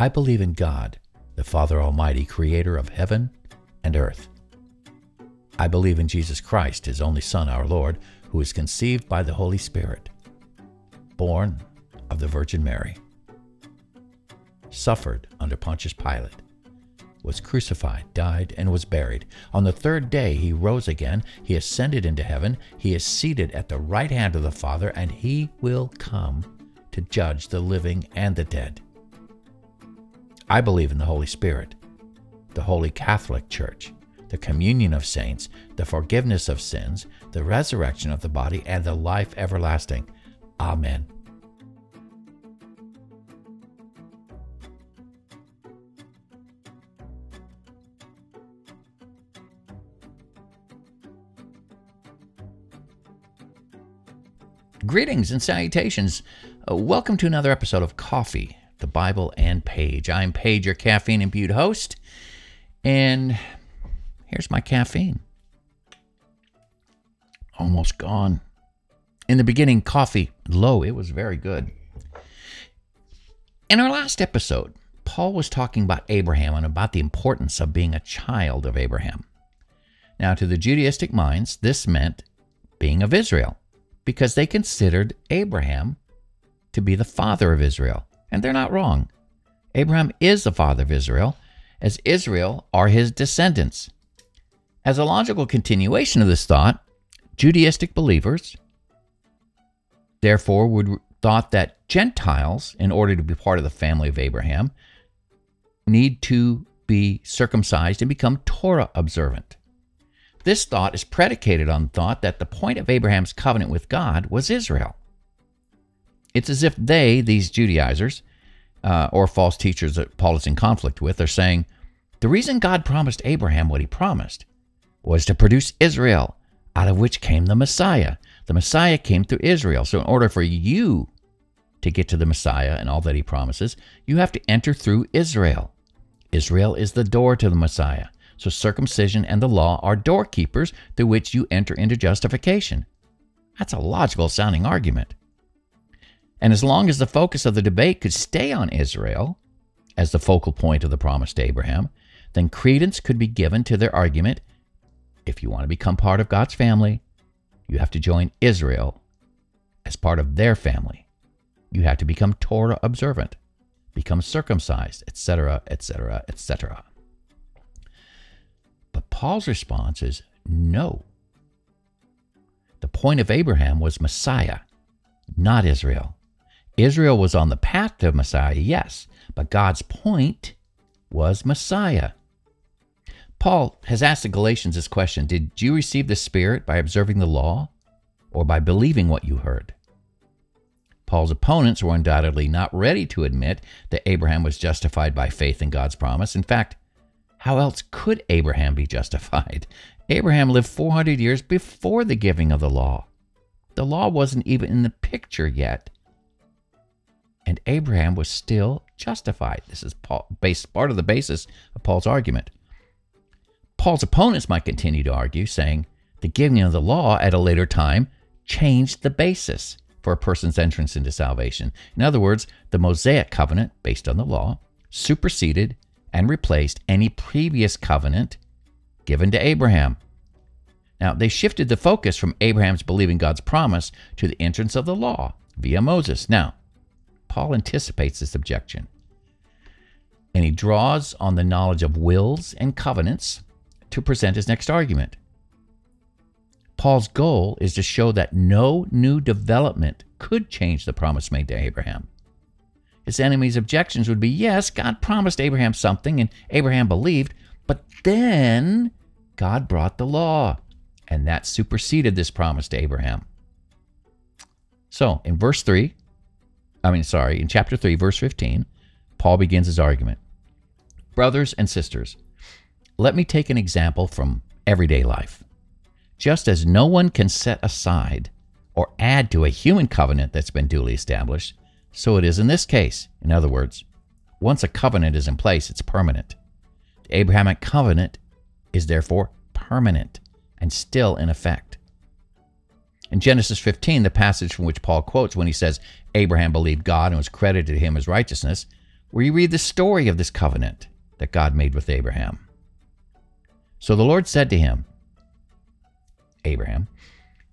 I believe in God, the Father Almighty, creator of heaven and earth. I believe in Jesus Christ, his only Son, our Lord, who was conceived by the Holy Spirit, born of the Virgin Mary, suffered under Pontius Pilate, was crucified, died, and was buried. On the third day he rose again, he ascended into heaven, he is seated at the right hand of the Father, and he will come to judge the living and the dead. I believe in the Holy Spirit, the Holy Catholic Church, the communion of saints, the forgiveness of sins, the resurrection of the body, and the life everlasting. Amen. Greetings and salutations. Uh, welcome to another episode of Coffee, the Bible and Paige. I'm Paige, your caffeine imbued host, and here's my caffeine. Almost gone. In the beginning, coffee low. It was very good. In our last episode, Paul was talking about Abraham and about the importance of being a child of Abraham. Now, to the Judaistic minds, this meant being of Israel because they considered Abraham to be the father of Israel. And they're not wrong. Abraham is the father of Israel, as Israel are his descendants. As a logical continuation of this thought, Judaistic believers therefore would thought that Gentiles, in order to be part of the family of Abraham, need to be circumcised and become Torah observant. This thought is predicated on the thought that the point of Abraham's covenant with God was Israel. It's as if they, these Judaizers, uh, or false teachers that Paul is in conflict with, are saying the reason God promised Abraham what he promised was to produce Israel, out of which came the Messiah. The Messiah came through Israel. So, in order for you to get to the Messiah and all that he promises, you have to enter through Israel. Israel is the door to the Messiah. So circumcision and the law are doorkeepers through which you enter into justification. That's a logical sounding argument. And as long as the focus of the debate could stay on Israel as the focal point of the promise to Abraham, then credence could be given to their argument if you want to become part of God's family, you have to join Israel as part of their family. You have to become Torah observant, become circumcised, etc., etc., etc. But Paul's response is no. The point of Abraham was Messiah, not Israel. Israel was on the path to Messiah, yes, but God's point was Messiah. Paul has asked the Galatians this question Did you receive the Spirit by observing the law or by believing what you heard? Paul's opponents were undoubtedly not ready to admit that Abraham was justified by faith in God's promise. In fact, how else could Abraham be justified? Abraham lived 400 years before the giving of the law. The law wasn't even in the picture yet. And Abraham was still justified. This is Paul, part of the basis of Paul's argument. Paul's opponents might continue to argue, saying the giving of the law at a later time changed the basis for a person's entrance into salvation. In other words, the Mosaic covenant, based on the law, superseded and replaced any previous covenant given to Abraham. Now, they shifted the focus from Abraham's believing God's promise to the entrance of the law via Moses. Now, Paul anticipates this objection, and he draws on the knowledge of wills and covenants to present his next argument. Paul's goal is to show that no new development could change the promise made to Abraham. His enemy's objections would be yes, God promised Abraham something and Abraham believed, but then God brought the law, and that superseded this promise to Abraham. So in verse 3, I mean, sorry, in chapter 3, verse 15, Paul begins his argument. Brothers and sisters, let me take an example from everyday life. Just as no one can set aside or add to a human covenant that's been duly established, so it is in this case. In other words, once a covenant is in place, it's permanent. The Abrahamic covenant is therefore permanent and still in effect. In Genesis 15, the passage from which Paul quotes when he says, Abraham believed God and was credited to him as righteousness, where you read the story of this covenant that God made with Abraham. So the Lord said to him, Abraham,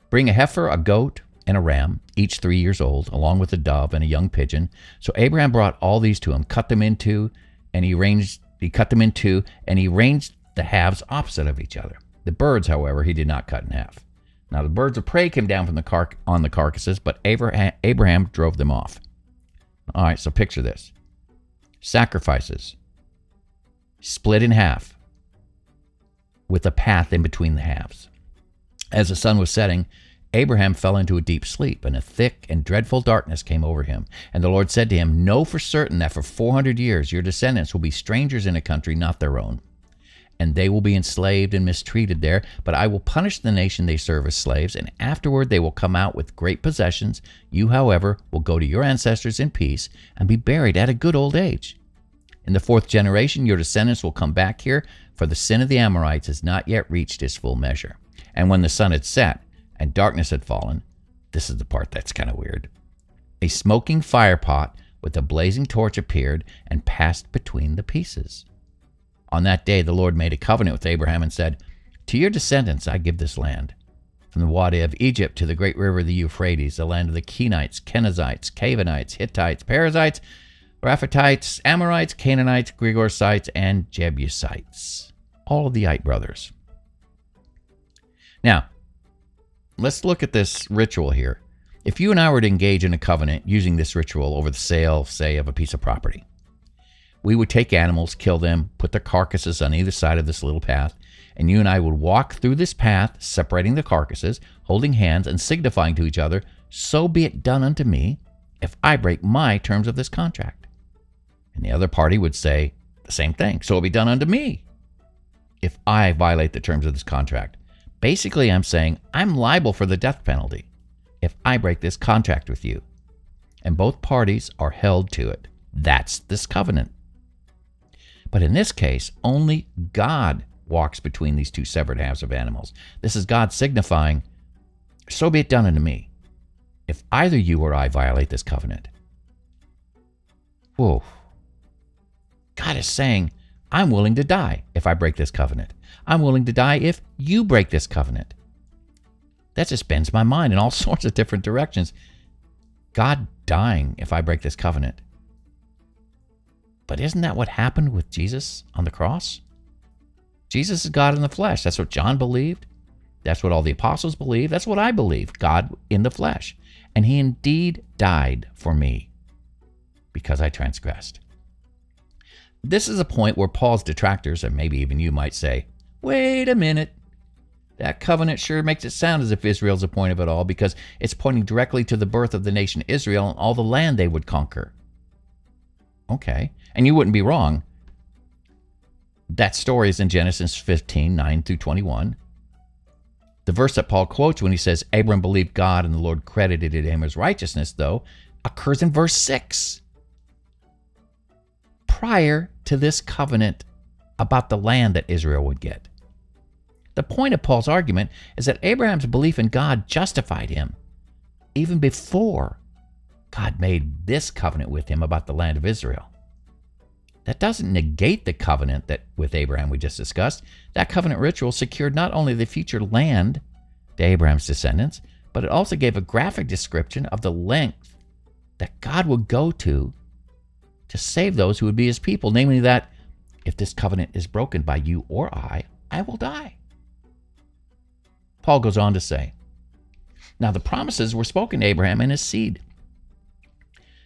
bring a heifer, a goat, and a ram, each three years old, along with a dove and a young pigeon. So Abraham brought all these to him, cut them into, and he arranged he cut them in two, and he arranged the halves opposite of each other. The birds, however, he did not cut in half. Now the birds of prey came down from the car- on the carcasses, but Abraham, Abraham drove them off. All right, so picture this: sacrifices split in half, with a path in between the halves. As the sun was setting, Abraham fell into a deep sleep, and a thick and dreadful darkness came over him. And the Lord said to him, Know for certain that for four hundred years your descendants will be strangers in a country not their own, and they will be enslaved and mistreated there. But I will punish the nation they serve as slaves, and afterward they will come out with great possessions. You, however, will go to your ancestors in peace and be buried at a good old age. In the fourth generation, your descendants will come back here, for the sin of the Amorites has not yet reached its full measure. And when the sun had set, and darkness had fallen. This is the part that's kind of weird. A smoking firepot with a blazing torch appeared and passed between the pieces. On that day, the Lord made a covenant with Abraham and said, To your descendants I give this land. From the Wadi of Egypt to the great river, the Euphrates, the land of the Kenites, Kenizzites, Canaanites, Hittites, Perizzites, Rephaites, Amorites, Canaanites, Girgashites, and Jebusites. All of the Ite brothers. Now, let's look at this ritual here. If you and I were to engage in a covenant using this ritual over the sale, say, of a piece of property, we would take animals, kill them, put their carcasses on either side of this little path, and you and I would walk through this path, separating the carcasses, holding hands, and signifying to each other, So be it done unto me if I break my terms of this contract. And the other party would say the same thing, So be done unto me if I violate the terms of this contract. Basically, I'm saying I'm liable for the death penalty if I break this contract with you. And both parties are held to it. That's this covenant. But in this case, only God walks between these two severed halves of animals. This is God signifying, so be it done unto me, if either you or I violate this covenant. Whoa. God is saying, I'm willing to die if I break this covenant. I'm willing to die if you break this covenant. That just bends my mind in all sorts of different directions. God dying if I break this covenant. But isn't that what happened with Jesus on the cross? Jesus is God in the flesh. That's what John believed. That's what all the apostles believe. That's what I believe God in the flesh. And he indeed died for me because I transgressed. This is a point where Paul's detractors, and maybe even you might say, wait a minute. That covenant sure makes it sound as if Israel's the point of it all because it's pointing directly to the birth of the nation Israel and all the land they would conquer. Okay, and you wouldn't be wrong. That story is in Genesis 15 9 through 21. The verse that Paul quotes when he says, Abram believed God and the Lord credited it him as righteousness, though, occurs in verse 6. Prior to this covenant about the land that Israel would get. The point of Paul's argument is that Abraham's belief in God justified him even before God made this covenant with him about the land of Israel. That doesn't negate the covenant that with Abraham we just discussed. That covenant ritual secured not only the future land to Abraham's descendants, but it also gave a graphic description of the length that God would go to to save those who would be his people, namely that if this covenant is broken by you or I, I will die. Paul goes on to say, Now the promises were spoken to Abraham and his seed.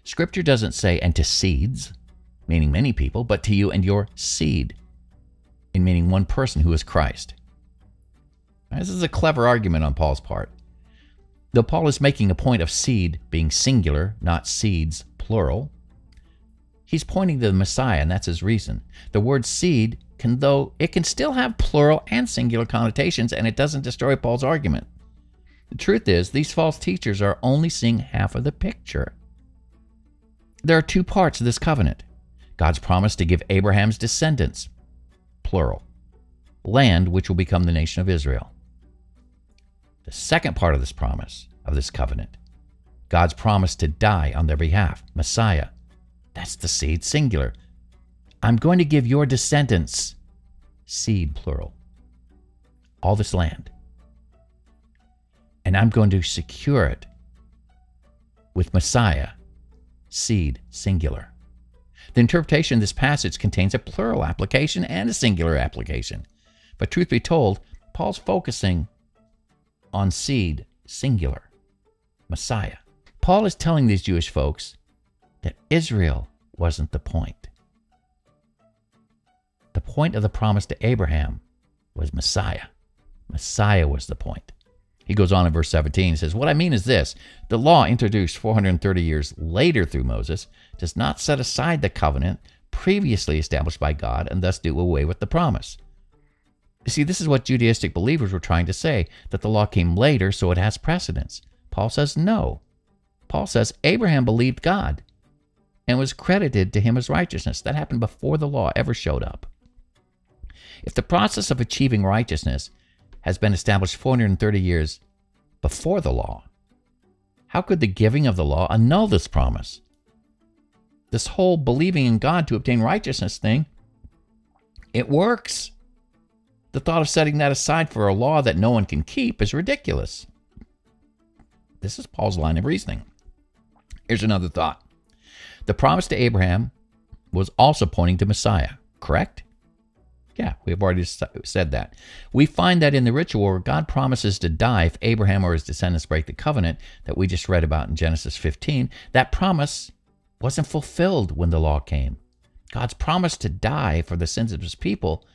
Scripture doesn't say, and to seeds, meaning many people, but to you and your seed, in meaning one person who is Christ. This is a clever argument on Paul's part. Though Paul is making a point of seed being singular, not seeds plural, he's pointing to the Messiah, and that's his reason. The word seed can though it can still have plural and singular connotations and it doesn't destroy Paul's argument. The truth is, these false teachers are only seeing half of the picture. There are two parts of this covenant God's promise to give Abraham's descendants, plural, land which will become the nation of Israel. The second part of this promise, of this covenant, God's promise to die on their behalf, Messiah, That's the seed, singular. I'm going to give your descendants, seed, plural, all this land. And I'm going to secure it with Messiah, seed, singular. The interpretation of this passage contains a plural application and a singular application. But truth be told, Paul's focusing on seed, singular, Messiah. Paul is telling these Jewish folks that Israel wasn't the point. The point of the promise to Abraham was Messiah. Messiah was the point. He goes on in verse 17. He says, What I mean is this the law introduced 430 years later through Moses does not set aside the covenant previously established by God and thus do away with the promise. You see, this is what Judaistic believers were trying to say that the law came later, so it has precedence. Paul says no. Paul says Abraham believed God and was credited to him as righteousness. That happened before the law ever showed up. If the process of achieving righteousness has been established 430 years before the law, how could the giving of the law annul this promise? This whole believing in God to obtain righteousness thing, it works. The thought of setting that aside for a law that no one can keep is ridiculous. This is Paul's line of reasoning. Here's another thought. The promise to Abraham was also pointing to Messiah, correct? Yeah, we've already said that. We find that in the ritual where God promises to die if Abraham or his descendants break the covenant that we just read about in Genesis 15, that promise wasn't fulfilled when the law came. God's promise to die for the sins of his people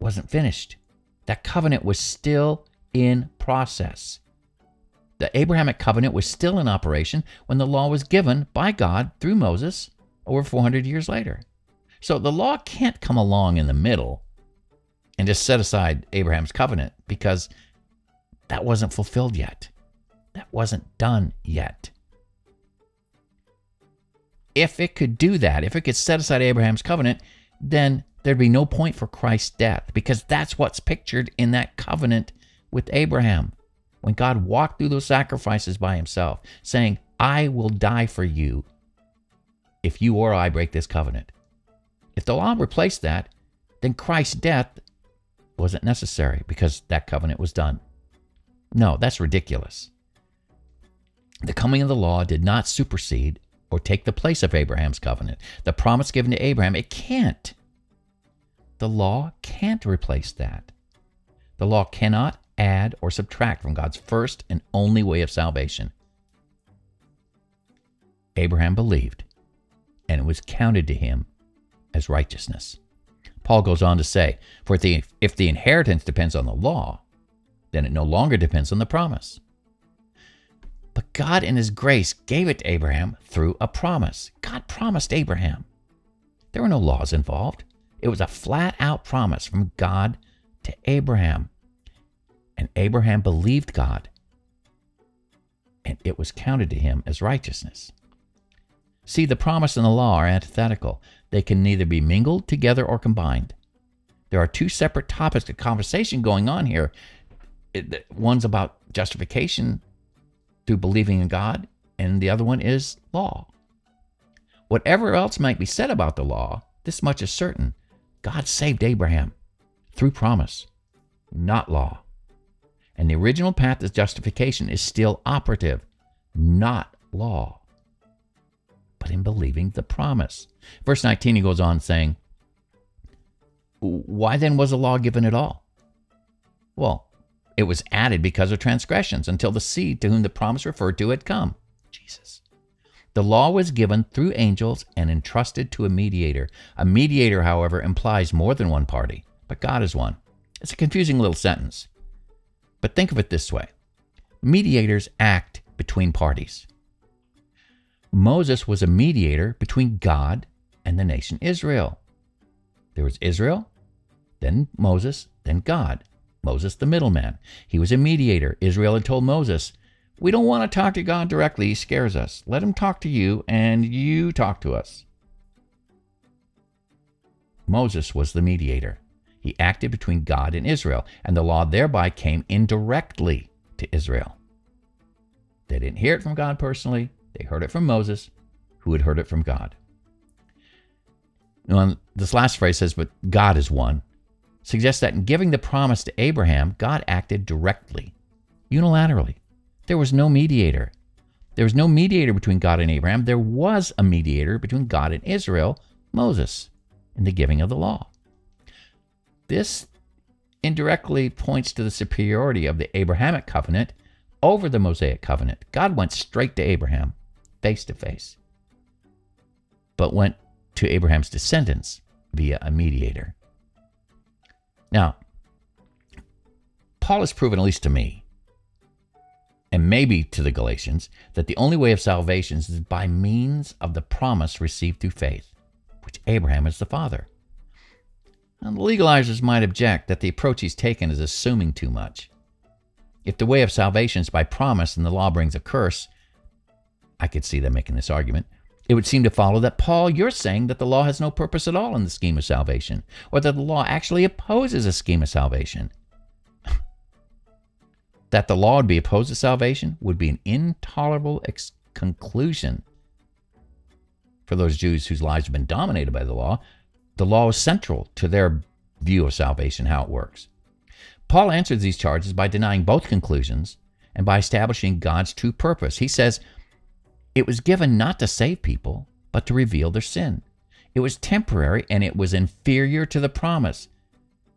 wasn't finished. That covenant was still in process. The Abrahamic covenant was still in operation when the law was given by God through Moses over 400 years later. So the law can't come along in the middle and just set aside Abraham's covenant because that wasn't fulfilled yet. That wasn't done yet. If it could do that, if it could set aside Abraham's covenant, then there'd be no point for Christ's death because that's what's pictured in that covenant with Abraham. When God walked through those sacrifices by himself, saying, I will die for you if you or I break this covenant. If the law replaced that, then Christ's death wasn't necessary because that covenant was done. No, that's ridiculous. The coming of the law did not supersede or take the place of Abraham's covenant. The promise given to Abraham, it can't. The law can't replace that. The law cannot add or subtract from God's first and only way of salvation. Abraham believed, and it was counted to him as righteousness. Paul goes on to say, For if the, if the inheritance depends on the law, then it no longer depends on the promise. But God, in His grace, gave it to Abraham through a promise. God promised Abraham. There were no laws involved. It was a flat out promise from God to Abraham. And Abraham believed God, and it was counted to him as righteousness. See, the promise and the law are antithetical. They can neither be mingled together or combined. There are two separate topics of conversation going on here. One's about justification through believing in God, and the other one is law. Whatever else might be said about the law, this much is certain God saved Abraham through promise, not law. And the original path of justification is still operative, not law, in believing the promise. Verse 19, he goes on saying, Why then was the law given at all? Well, it was added because of transgressions until the seed to whom the promise referred to had come Jesus. The law was given through angels and entrusted to a mediator. A mediator, however, implies more than one party, but God is one. It's a confusing little sentence. But think of it this way mediators act between parties. Moses was a mediator between God and the nation Israel. There was Israel, then Moses, then God. Moses, the middleman. He was a mediator. Israel had told Moses, We don't want to talk to God directly. He scares us. Let him talk to you, and you talk to us. Moses was the mediator. He acted between God and Israel, and the law thereby came indirectly to Israel. They didn't hear it from God personally, they heard it from Moses, who had heard it from God. Now, this last phrase says, but God is one, suggests that in giving the promise to Abraham, God acted directly, unilaterally. There was no mediator. There was no mediator between God and Abraham. There was a mediator between God and Israel, Moses, in the giving of the law. This indirectly points to the superiority of the Abrahamic covenant over the Mosaic covenant. God went straight to Abraham, face to face, but went to Abraham's descendants via a mediator. Now, Paul has proven, at least to me, and maybe to the Galatians, that the only way of salvation is by means of the promise received through faith, which Abraham is the father. And the legalizers might object that the approach he's taken is assuming too much. If the way of salvation is by promise and the law brings a curse, I could see them making this argument. It would seem to follow that, Paul, you're saying that the law has no purpose at all in the scheme of salvation, or that the law actually opposes a scheme of salvation. that the law would be opposed to salvation would be an intolerable ex- conclusion for those Jews whose lives have been dominated by the law. The law is central to their view of salvation, how it works. Paul answers these charges by denying both conclusions and by establishing God's true purpose. He says, It was given not to save people, but to reveal their sin. It was temporary and it was inferior to the promise,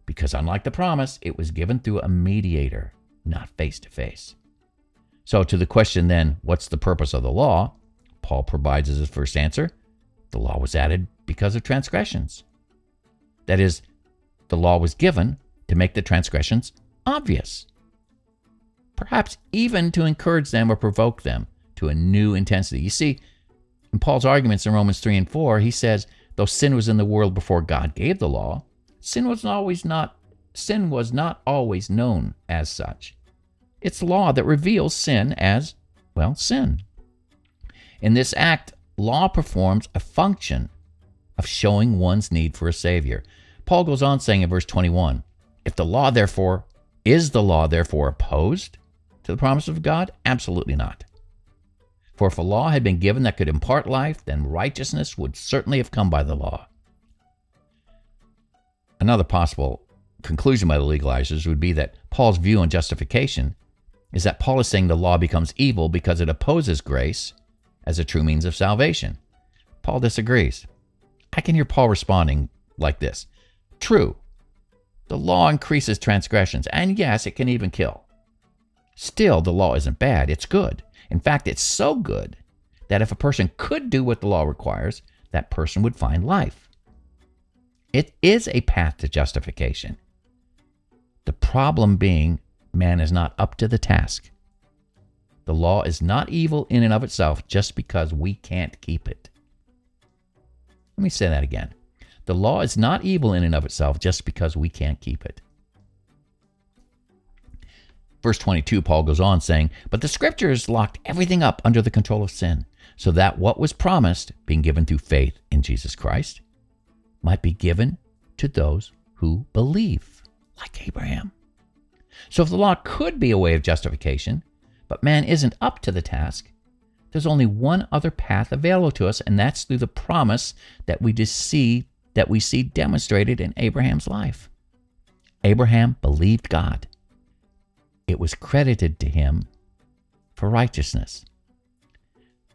because unlike the promise, it was given through a mediator, not face to face. So, to the question then, what's the purpose of the law? Paul provides as his first answer the law was added because of transgressions. That is, the law was given to make the transgressions obvious. Perhaps even to encourage them or provoke them to a new intensity. You see, in Paul's arguments in Romans 3 and 4, he says, though sin was in the world before God gave the law, sin was always not sin was not always known as such. It's law that reveals sin as, well, sin. In this act, law performs a function of showing one's need for a savior. Paul goes on saying in verse 21 if the law, therefore, is the law, therefore, opposed to the promise of God? Absolutely not. For if a law had been given that could impart life, then righteousness would certainly have come by the law. Another possible conclusion by the legalizers would be that Paul's view on justification is that Paul is saying the law becomes evil because it opposes grace as a true means of salvation. Paul disagrees. I can hear Paul responding like this True, the law increases transgressions, and yes, it can even kill. Still, the law isn't bad, it's good. In fact, it's so good that if a person could do what the law requires, that person would find life. It is a path to justification. The problem being, man is not up to the task. The law is not evil in and of itself just because we can't keep it. Let me say that again. The law is not evil in and of itself just because we can't keep it. Verse 22, Paul goes on saying, But the scriptures locked everything up under the control of sin, so that what was promised, being given through faith in Jesus Christ, might be given to those who believe, like Abraham. So if the law could be a way of justification, but man isn't up to the task, there's only one other path available to us, and that's through the promise that we just see that we see demonstrated in Abraham's life. Abraham believed God. It was credited to him for righteousness.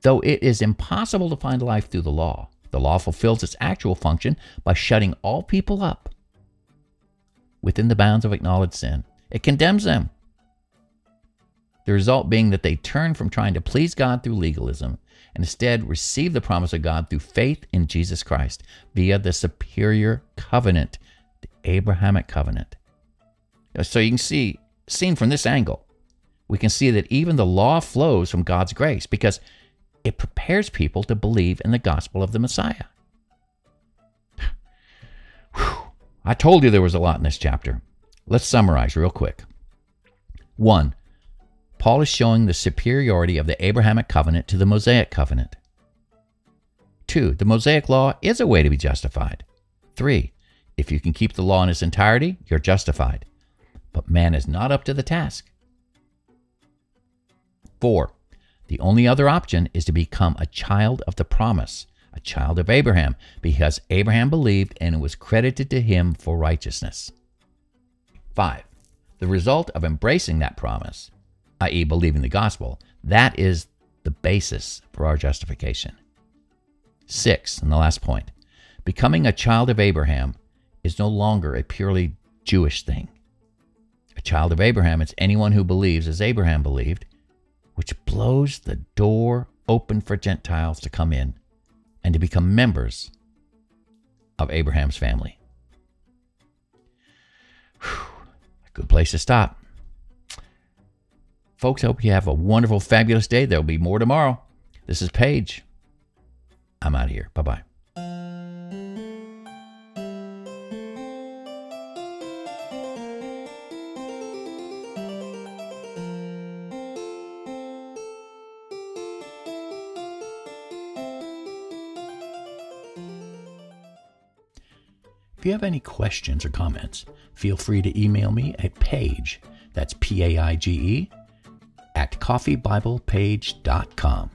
Though it is impossible to find life through the law, the law fulfills its actual function by shutting all people up within the bounds of acknowledged sin. It condemns them. The result being that they turn from trying to please God through legalism and instead receive the promise of God through faith in Jesus Christ via the superior covenant, the Abrahamic covenant. So you can see, seen from this angle, we can see that even the law flows from God's grace because it prepares people to believe in the gospel of the Messiah. Whew. I told you there was a lot in this chapter. Let's summarize real quick. One, Paul is showing the superiority of the Abrahamic covenant to the Mosaic covenant. 2. The Mosaic law is a way to be justified. 3. If you can keep the law in its entirety, you're justified. But man is not up to the task. 4. The only other option is to become a child of the promise, a child of Abraham, because Abraham believed and it was credited to him for righteousness. 5. The result of embracing that promise, i.e., believing the gospel, that is the basis for our justification. 6. And the last point becoming a child of Abraham is no longer a purely Jewish thing. Child of Abraham It's anyone who believes as Abraham believed, which blows the door open for Gentiles to come in and to become members of Abraham's family. Whew, a good place to stop. Folks, I hope you have a wonderful, fabulous day. There'll be more tomorrow. This is Paige. I'm out of here. Bye bye. If you have any questions or comments, feel free to email me at Paige, that's P A I G E, at coffeebiblepage.com.